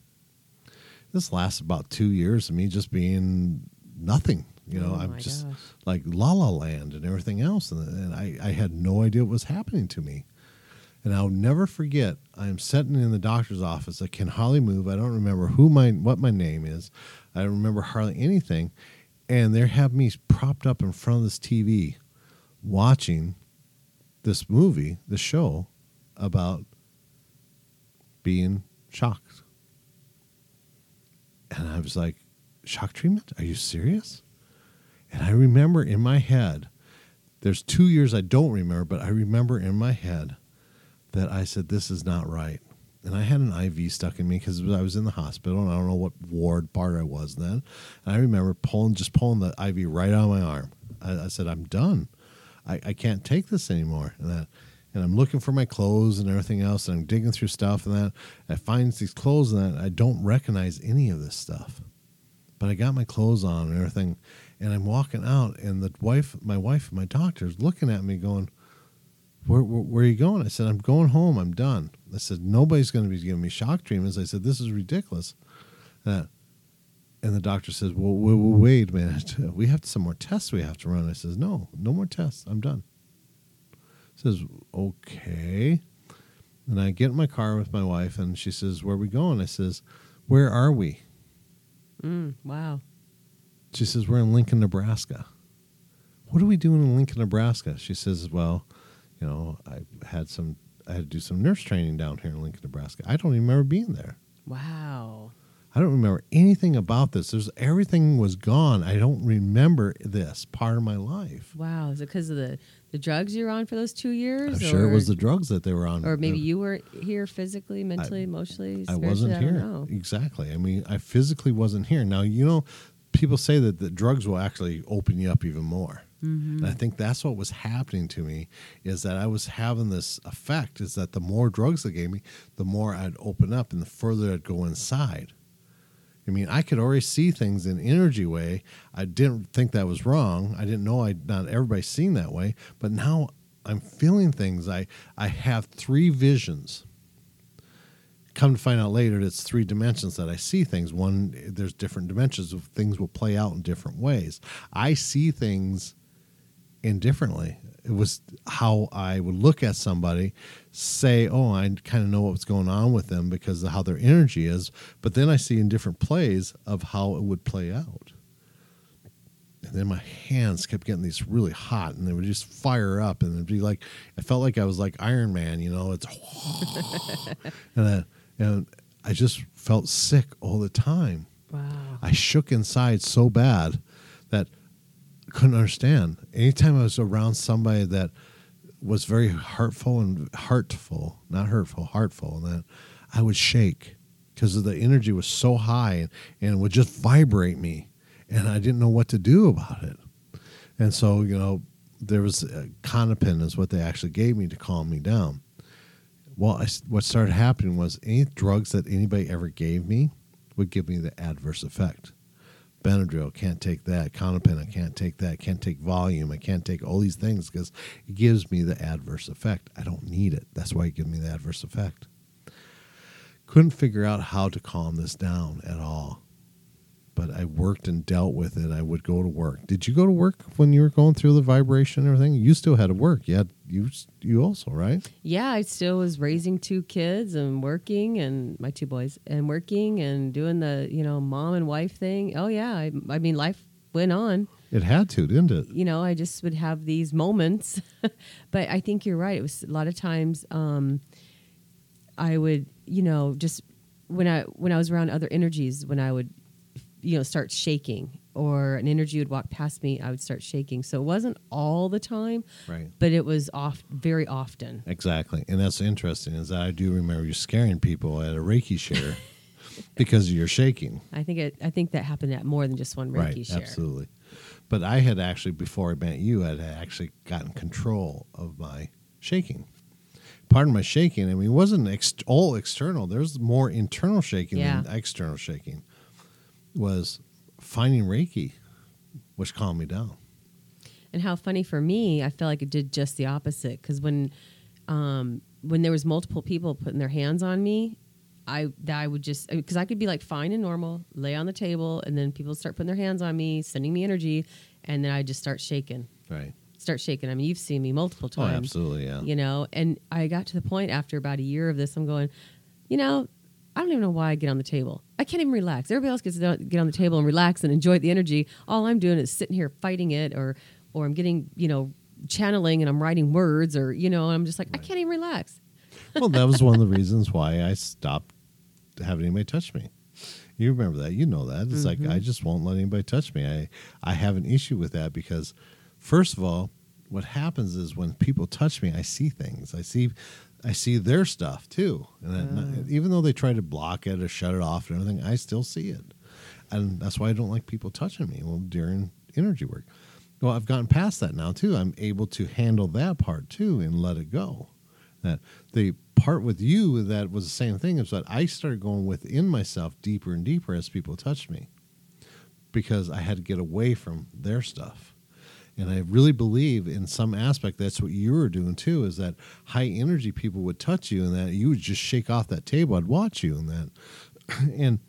This lasts about two years of me just being nothing. You know, Oh I'm just gosh. like la la land and everything else. And, and I, I had no idea what was happening to me. And I'll never forget. I'm sitting in the doctor's office. I can hardly move. I don't remember who my what my name is. I don't remember hardly anything. And they have me propped up in front of this TV, watching this movie, the show about being shocked. And I was like, shock treatment? Are you serious? And I remember in my head, there's two years I don't remember, but I remember in my head that I said, this is not right. And I had an IV stuck in me because I was in the hospital and I don't know what ward part I was then. And I remember pulling, just pulling the IV right out of my arm. I, I said, I'm done. I, I can't take this anymore. And that, and I'm looking for my clothes and everything else, and I'm digging through stuff and that. I find these clothes and that I don't recognize any of this stuff. But I got my clothes on and everything, and I'm walking out, and the wife, my wife, and my doctor is looking at me, going, where, where, where are you going? I said, I'm going home. I'm done. I said, nobody's going to be giving me shock treatments. I said, this is ridiculous. Uh, and the doctor says, well, wait, wait a minute. We have some more tests we have to run. I says, no, no more tests. I'm done. Says, okay. And I get in my car with my wife, and she says, where are we going? I says, where are we? Mm, wow. She says, We're in Lincoln, Nebraska. What are we doing in Lincoln, Nebraska? She says, Well, you know, I had some, I had to do some nurse training down here in Lincoln, Nebraska. I don't even remember being there. Wow. I don't remember anything about this. There's everything was gone. I don't remember this part of my life. Wow. Is it because of the, the drugs you were on for those two years? I'm sure it was the drugs that they were on. Or maybe Uh, you weren't here physically, mentally, emotionally. I wasn't I don't here. know. Exactly. I mean, I physically wasn't here. Now, you know, people say that the drugs will actually open you up even more. Mm-hmm. I think that's what was happening to me is that I was having this effect is that the more drugs they gave me, the more I'd open up and the further I'd go inside. I mean, I could already see things in energy way. I didn't think that was wrong. I didn't know I not everybody's seen that way, but now I'm feeling things. I I have three visions. Come to find out later, it's three dimensions that I see things. One, there's different dimensions of things will play out in different ways. I see things indifferently. It was how I would look at somebody, say, "Oh, I kind of know what's going on with them because of how their energy is," but then I see in different plays of how it would play out. And then my hands kept getting these really hot, and they would just fire up, and it'd be like I felt like I was like Iron Man, you know. It's and I, and I just felt sick all the time. Wow. I shook inside so bad that couldn't understand. Anytime I was around somebody that was very heartful and heartful, not hurtful, heartful, and that I would shake because the energy was so high and, would just vibrate me, and I didn't know what to do about it. And so, you know, there was uh, Klonopin is what they actually gave me to calm me down. Well, I what started happening was any drugs that anybody ever gave me would give me the adverse effect. Benadryl, can't take that. Klonopin, I can't take that. Can't take Valium. I can't take all these things because it gives me the adverse effect. I don't need it. That's why it gives me the adverse effect. Couldn't figure out how to calm this down at all. But I worked and dealt with it. I would go to work. Did you go to work when you were going through the vibration and everything? You still had to work. You had you you also, right? Yeah, I still was raising two kids and working, and my two boys, and working and doing the you know mom and wife thing. Oh yeah, I, I mean life went on. It had to, didn't it? You know, I just would have these moments, but I think you're right. It was a lot of times um, I would you know just when I when I was around other energies when I would you know start shaking or an energy would walk past me I would start shaking. So it wasn't all the time, Right. but it was off very often. Exactly. And that's interesting is that I do remember you scaring people at a Reiki share because of your shaking. I think it. I think that happened at more than just one Reiki right. share. Absolutely. But I had actually, before I met you, I had actually gotten control of my shaking. Part of my shaking, I mean, it wasn't ex- all external. There's more internal shaking Yeah. than external shaking. Was finding Reiki, which calmed me down. And how funny for me, I felt like it did just the opposite. Because when, um, when there was multiple people putting their hands on me, I that I would just because I could be like fine and normal, lay on the table, and then people start putting their hands on me, sending me energy, and then I just start shaking, Right. start shaking. I mean, you've seen me multiple times. Oh, times. absolutely. Yeah. you know and i got to the point after about a year of this i'm going you know i don't even know why i get on the table i can't even relax everybody else gets to get on the table and relax and enjoy the energy all i'm doing is sitting here fighting it or or i'm getting you know channeling and i'm writing words or you know i'm just like i can't even relax well, that was one of the reasons why I stopped having anybody touch me. You remember that? You know that. It's like mm-hmm. I just won't let anybody touch me. I I have an issue with that because, first of all, what happens is when people touch me, I see things. I see, I see their stuff too, and then, ah. even though they try to block it or shut it off and everything, I still see it, and that's why I don't like people touching me well, during energy work. Well, I've gotten past that now too. I'm able to handle that part too and let it go. That the part with you that was the same thing is that I started going within myself deeper and deeper as people touched me because I had to get away from their stuff. And I really believe in some aspect that's what you were doing too is that high energy people would touch you and that you would just shake off that table. I'd watch you and that. And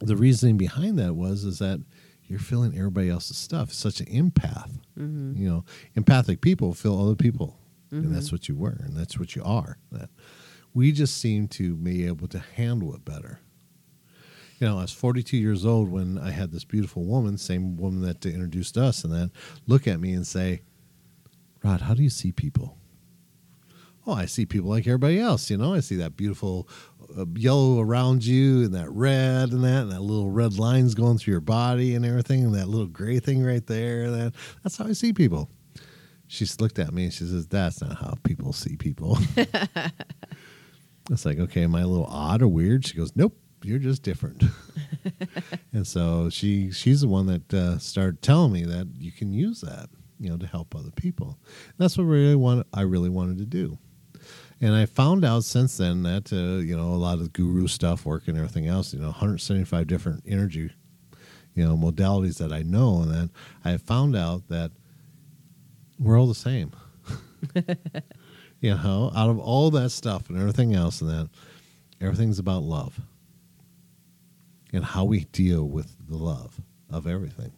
the reasoning behind that was is that you're feeling everybody else's stuff. It's such an empath. Mm-hmm. You know, empathic people feel other people. And that's mm-hmm. what you were and that's what you are. That we just seem to be able to handle it better. You know, I was 42 years old when I had this beautiful woman, same woman that introduced us, and then look at me and say, Rod, how do you see people? oh, I see people like everybody else. You know, I see that beautiful uh, yellow around you and that red and that, and that little red lines going through your body and everything, and that little gray thing right there. That that's how I see people. She looked at me and she says, "That's not how people see people." it's like, okay, am I a little odd or weird? She goes, "Nope, you're just different." and so she she's the one that uh, started telling me that you can use that, you know, to help other people. that's what really want I really wanted to do. And I found out since then that uh, you know a lot of guru stuff, work and everything else, you know, 175 different energy, you know, modalities that I know, and then I found out that we're all the same. you know, out of all that stuff and everything else, and that everything's about love and how we deal with the love of everything.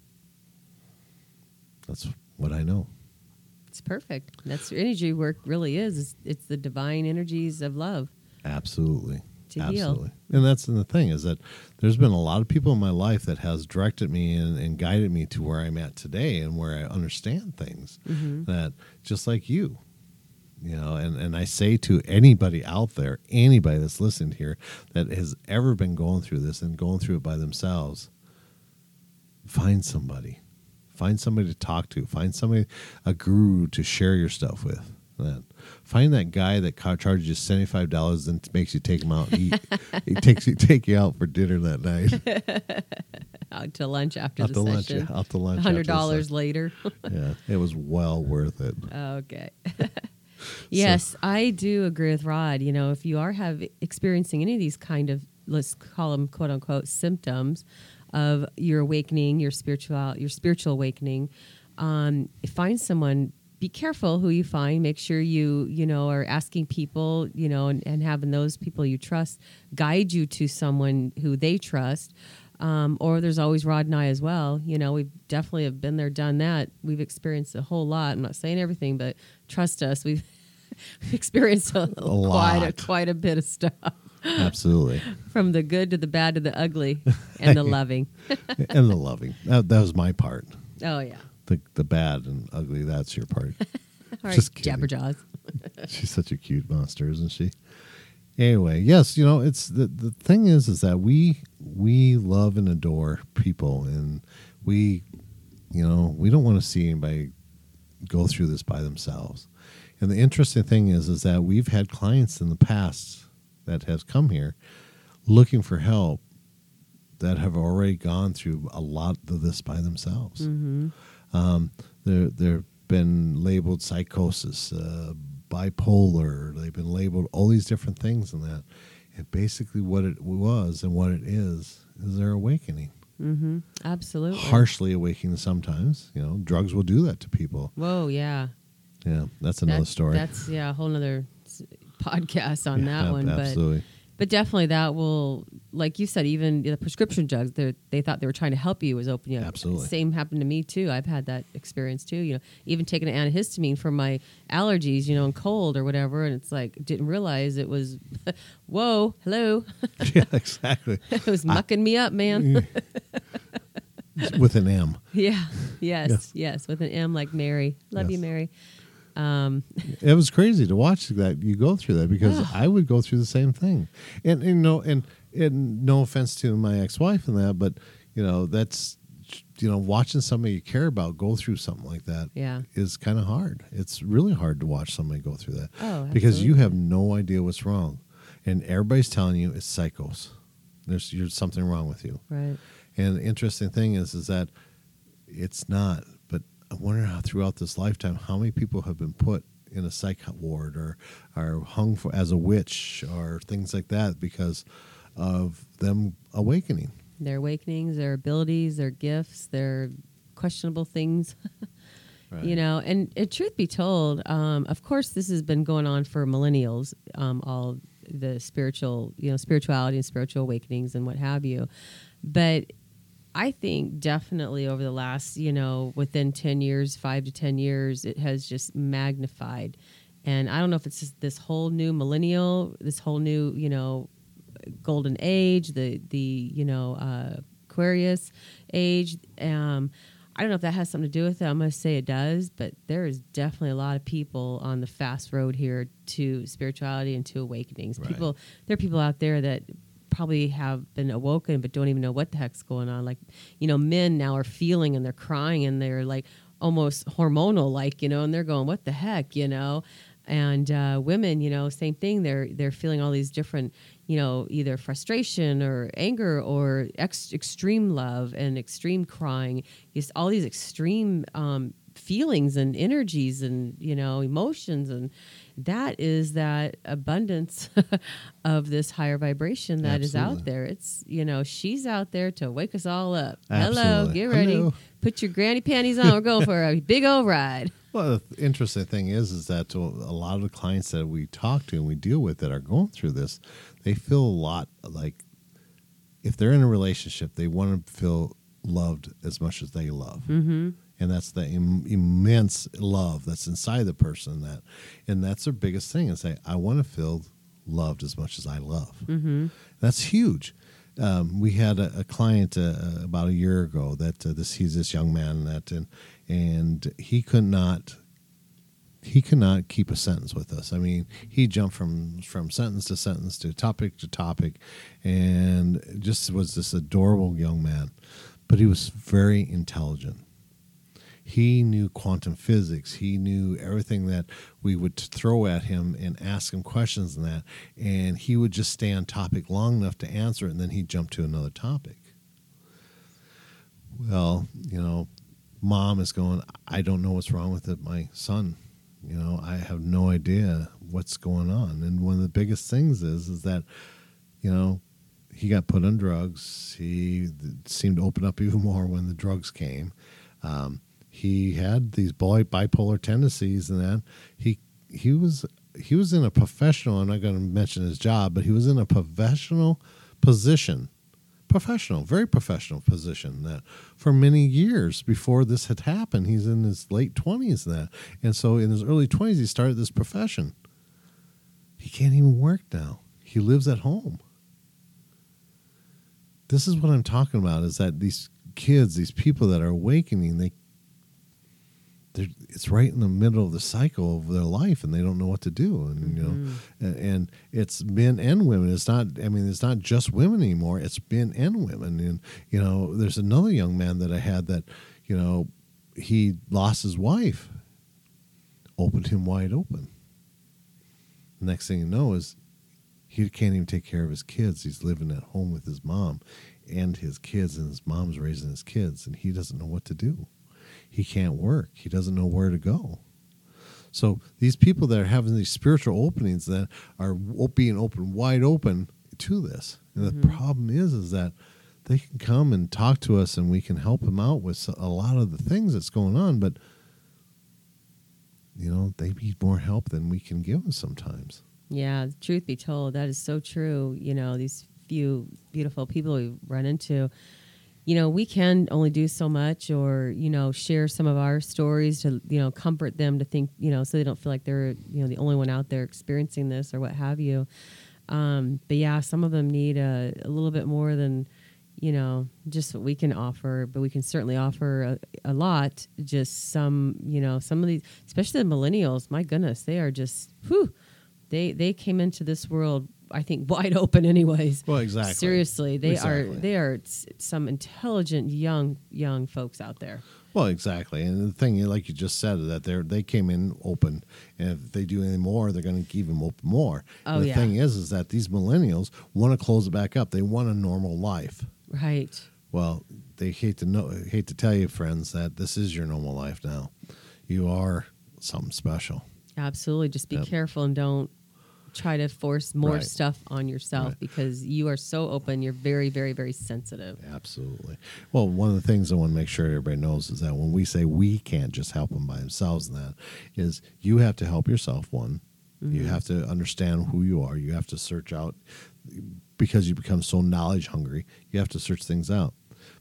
That's what I know. It's perfect. That's what energy work really is. It's, it's the divine energies of love. Absolutely. Absolutely. heal. And that's the thing is that there's been a lot of people in my life that has directed me and, and guided me to where I'm at today and where I understand things Mm-hmm. that just like you, you know, and, and I say to anybody out there, anybody that's listened here that has ever been going through this and going through it by themselves, find somebody. Find somebody to talk to. Find somebody, a guru to share your stuff with. That find that guy that charges you seventy five dollars and makes you take him out and eat. he takes you take you out for dinner that night. Out to lunch after out the to lunch. session. Out to lunch. Hundred dollars later. Yeah, it was well worth it. Okay. Yes, I do agree with Rod. You know, if you are have experiencing any of these kind of let's call them quote unquote symptoms of your awakening, your spiritual your spiritual awakening, um, find someone. Be careful who you find. Make sure you you know are asking people you know and, and having those people you trust guide you to someone who they trust. Um, or there's always Rod and I as well. You know, we've definitely have been there, done that. We've experienced a whole lot. I'm not saying everything, but trust us, we've experienced a, quite a lot. quite a bit of stuff, Absolutely, from the good to the bad to the ugly and the loving. and the loving. That, that was my part. Oh yeah, The the bad and ugly. That's your part. all right, Just kidding. Jabberjaws. She's such a cute monster, isn't she? Anyway, yes, you know, it's the the thing is is that we we love and adore people and we you know, we don't want to see anybody go through this by themselves. And the interesting thing is is that we've had clients in the past that have come here looking for help that have already gone through a lot of this by themselves. hmm Um, they're they've been labeled psychosis, uh, bipolar. They've been labeled all these different things and that. And basically, what it was and what it is is their awakening. hmm Absolutely. Harshly awakening sometimes. You know, drugs will do that to people. Whoa, yeah. Yeah, that's another That- story. That's yeah, a whole other podcast on Yeah, that one. But Absolutely. But definitely that will, like you said, even the prescription drugs, they they thought they were trying to help you was open you up. Absolutely. Same happened to me too. I've had that experience too. You know, even taking an antihistamine for my allergies, you know, and cold or whatever, and it's like didn't realize it was, whoa, hello, yeah, exactly. it was mucking me up, man. With an M. yeah, yes, Yes. yes, with an M like Mary. Love you, Mary. Um, it was crazy to watch that you go through that because I would go through the same thing, and, and you know, and and no offense to my ex-wife and that, but you know, that's you know, watching somebody you care about go through something like that yeah. is kind of hard. It's really hard to watch somebody go through that Oh, because you have no idea what's wrong, and everybody's telling you it's psychos. There's there's something wrong with you. Right. And the interesting thing is, is that it's not. I wonder how throughout this lifetime, how many people have been put in a psych ward or are hung for as a witch or things like that because of them awakening. Their awakenings, their abilities, their gifts, their questionable things. you know and, and truth be told um, of course this has been going on for millennials um, all the spiritual you know spirituality and spiritual awakenings and what have you but i think definitely over the last you know within 10 years 5 to 10 years it has just magnified and i don't know if it's just this whole new millennial this whole new you know golden age the the you know uh, aquarius age um, I don't know if that has something to do with it. I'm going to say it does, but there is definitely a lot of people on the fast road here to spirituality and to awakenings. Right. People, there are people out there that probably have been awoken but don't even know what the heck's going on. Like, you know, men now are feeling and they're crying and they're like almost hormonal, like you know, and they're going, "What the heck," you know. And uh, women, you know, same thing. They're they're feeling all these different, you know, either frustration or anger or ex- extreme love and extreme crying. Just all these extreme um, feelings and energies and you know emotions and that is that abundance of this higher vibration that is Absolutely. out there it's you know she's out there to wake us all up Absolutely. hello get ready Hello. put your granny panties on we're going for a big old ride Well, the interesting thing is, is that a lot of the clients that we talk to and we deal with that are going through this, they feel a lot like if they're in a relationship, they want to feel loved as much as they love, mm-hmm. And that's the Im- immense love that's inside the person. That, and that's their biggest thing is say, I want to feel loved as much as I love. Mm-hmm. That's huge. Um, we had a, a client uh, about a year ago that uh, this he's this young man that and and he could not he could not keep a sentence with us. I mean, he jumped from from sentence to sentence to topic to topic, and just was this adorable young man. But he was very intelligent. He knew quantum physics. He knew everything that we would throw at him and ask him questions and that, and he would just stay on topic long enough to answer it, and then he'd jump to another topic. Well, you know, mom is going, I don't know what's wrong with it, my son. You know, I have no idea what's going on. And one of the biggest things is is that, you know, he got put on drugs. He seemed to open up even more when the drugs came. Um, he had these bi- bipolar tendencies, and that he he was he was in a professional. I'm not going to mention his job, but he was in a professional position professional, very professional position that for many years before this had happened, he's in his late twenties and that. And so in his early twenties he started this profession. He can't even work now. He lives at home. This is what I'm talking about is that these kids, these people that are awakening, they it's right in the middle of the cycle of their life and they don't know what to do and you know mm-hmm. and, and it's men and women. It's not i mean it's not just women anymore. It's men and women. And you know there's another young man that i had that you know he lost his wife opened him wide open. Next thing you know is he can't even take care of his kids. He's living at home with his mom and his kids and his mom's raising his kids and he doesn't know what to do he can't work. He doesn't know where to go. So these people that are having these spiritual openings that are being open wide open to this. And the mm-hmm. problem is, is that they can come and talk to us, and we can help them out with a lot of the things that's going on. But you know, they need more help than we can give them sometimes. Yeah, truth be told, that is so true. You know, these few beautiful people we run into, you know, we can only do so much or, you know, share some of our stories to, you know, comfort them to think, you know, so they don't feel like they're, you know, the only one out there experiencing this or what have you. Um, but yeah, some of them need a, a little bit more than, you know, just what we can offer, but we can certainly offer a, a lot. Just some, you know, some of these, especially the millennials, my goodness, they are just, whew, they, they came into this world, I think, wide open anyways. Well, exactly. Seriously, they are they are some intelligent young young folks out there. Well, exactly, and the thing, like you just said, that they they came in open, and if they do any more, they're going to keep them open more. Oh, And the yeah. thing is, is that these millennials want to close it back up. They want a normal life. Right. Well, they hate to know, hate to tell you, friends, that this is your normal life now. You are something special. Absolutely. Just be Yep. careful and don't try to force more Right. stuff on yourself Right. because you are so open. You're very, very, very sensitive. Absolutely. Well, one of the things I want to make sure everybody knows is that when we say we can't just help them by themselves, and that is you have to help yourself. One, you mm-hmm. have to understand who you are. You have to search out because you become so knowledge hungry. You have to search things out.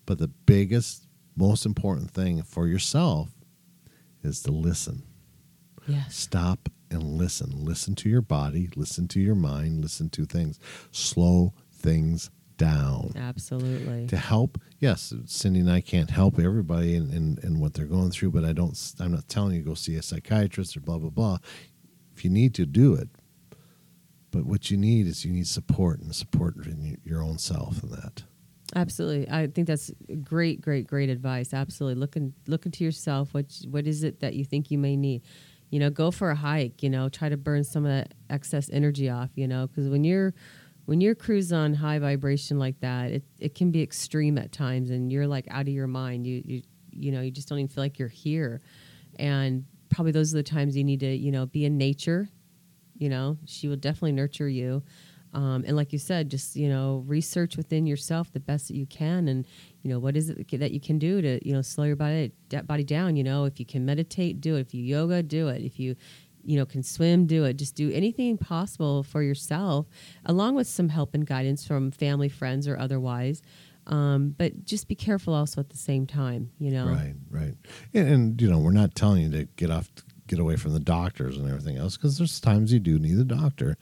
But the biggest, most important thing for yourself is to listen. Yes. Stop and listen. Listen to your body, listen to your mind, listen to things. Slow things down. Absolutely. To help, yes, Cindy and I can't help everybody and in, in, in, what they're going through, but I don't. I'm not telling you to go see a psychiatrist or blah blah blah. If you need to do it, but what you need is you need support and support in your own self and that. Absolutely, I think that's great, great, great advice. Absolutely, look in, look into yourself. What what is it that you think you may need? You know, go for a hike. You know, try to burn some of that excess energy off. You know, because when you're when you're cruising on high vibration like that, it, it can be extreme at times, and you're like out of your mind. You you you know, you just don't even feel like you're here, and probably those are the times you need to you know be in nature you know she will definitely nurture you um, and like you said just you know research within yourself the best that you can and you know what is it that you can do to you know slow your body body down you know? If you can meditate do it. If you yoga do it. If you you know can swim do it. Just do anything possible for yourself along with some help and guidance from family friends or otherwise. Um, but just be careful also at the same time you know? Right right. And, and you know we're not telling you to get off get away from the doctors and everything else because there's times you do need a doctor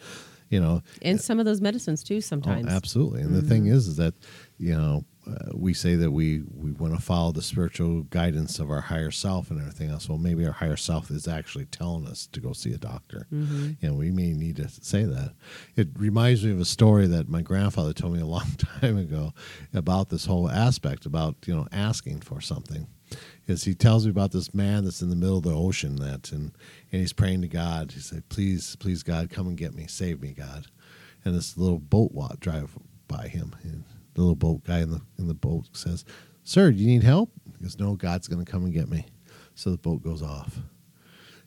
you know? And some of those medicines too sometimes. oh, absolutely. And mm-hmm. the thing is is that you know uh, we say that we we want to follow the spiritual guidance of our higher self and everything else well maybe our higher self is actually telling us to go see a doctor mm-hmm. and we may need to say that it reminds me of a story that my grandfather told me a long time ago about this whole aspect about you know asking for something is he tells me about this man that's in the middle of the ocean that and and he's praying to God. He said, "Please, please, God, come and get me, save me, God." And this little boat walk drive by him. And the little boat guy in the in the boat says, "Sir, do you need help?" He goes, "No, God's going to come and get me." So the boat goes off.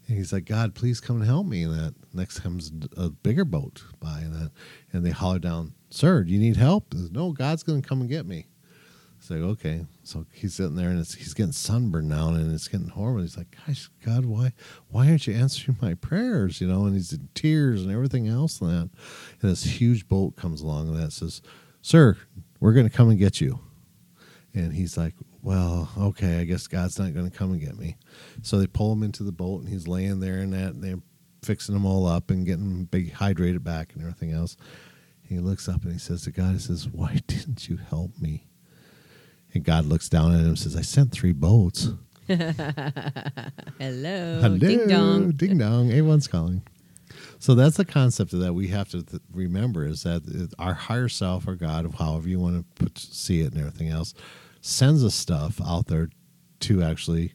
And he's like, God, please come and help me. And that next comes a bigger boat by, and, that, and they holler down, Sir, do you need help? He Says, no, God's going to come and get me. It's like, okay. So he's sitting there and he's getting sunburned now and it's getting horrible. He's like, gosh, God, why why aren't you answering my prayers? You know, and he's in tears and everything else and that. And this huge boat comes along and that says, Sir, we're going to come and get you. And he's like, well, okay, I guess God's not going to come and get me. So they pull him into the boat and he's laying there and that, and they're fixing him all up and getting big hydrated back and everything else. He looks up and he says to God, he says, why didn't you help me? And God looks down at him and says, I sent three boats. Hello. Hello. Ding dong. Ding dong. A1's calling. So that's the concept of that we have to th- remember is that our higher self or God, however you want to put, see it and everything else, sends us stuff out there to actually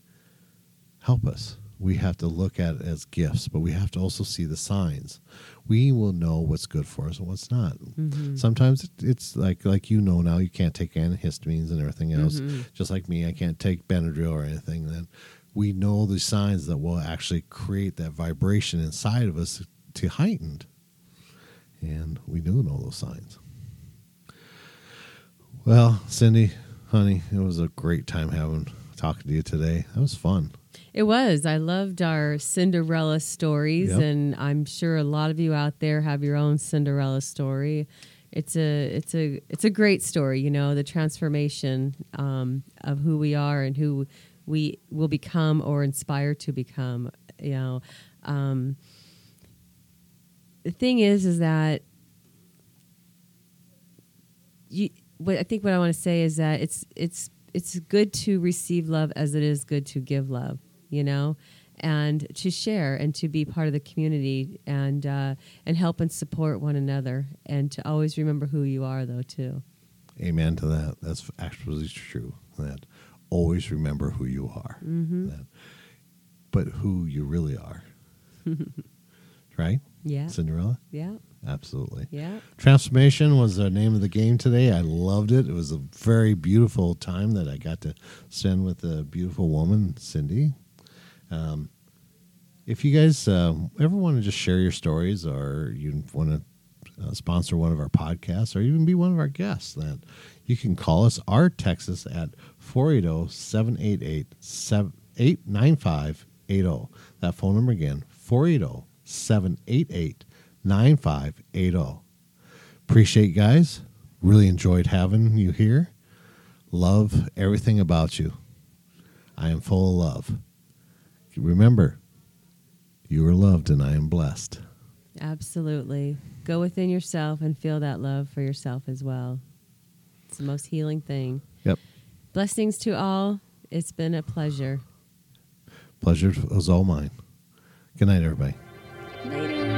help us we have to look at it as gifts, but we have to also see the signs. We will know what's good for us and what's not. Mm-hmm. Sometimes it's like like you know now you can't take antihistamines and everything else. Mm-hmm. Just like me, I can't take Benadryl or anything. Then we know the signs that will actually create that vibration inside of us to heightened, and we do know those signs. Well, Cindy, honey, it was a great time having talking to you today. That was fun. It was. I loved our Cinderella stories, yep. and I'm sure a lot of you out there have your own Cinderella story. It's a it's a it's a great story. You know, the transformation um, of who we are and who we will become or inspire to become. You know, um, the thing is, is that you. What I think what I want to say is that it's it's it's good to receive love as it is good to give love you know, and to share and to be part of the community and uh, and help and support one another and to always remember who you are though too. Amen to that. That's actually true. That always remember who you are. Mm-hmm. That, but who you really are. right? Yeah. Cinderella? Yeah. Absolutely. Yeah. Transformation was the name of the game today. I loved it. It was a very beautiful time that I got to spend with a beautiful woman, Cindy. Um, if you guys uh, ever want to just share your stories or you want to uh, sponsor one of our podcasts or even be one of our guests, then you can call us our Texas at 480 788 9580. That phone number again, 480 788 9580. Appreciate you guys. Really enjoyed having you here. Love everything about you. I am full of love remember, you are loved and I am blessed. Absolutely. Go within yourself and feel that love for yourself as well. It's the most healing thing. Yep. Blessings to all. It's been a pleasure. Pleasure was all mine. Good night, everybody. Later.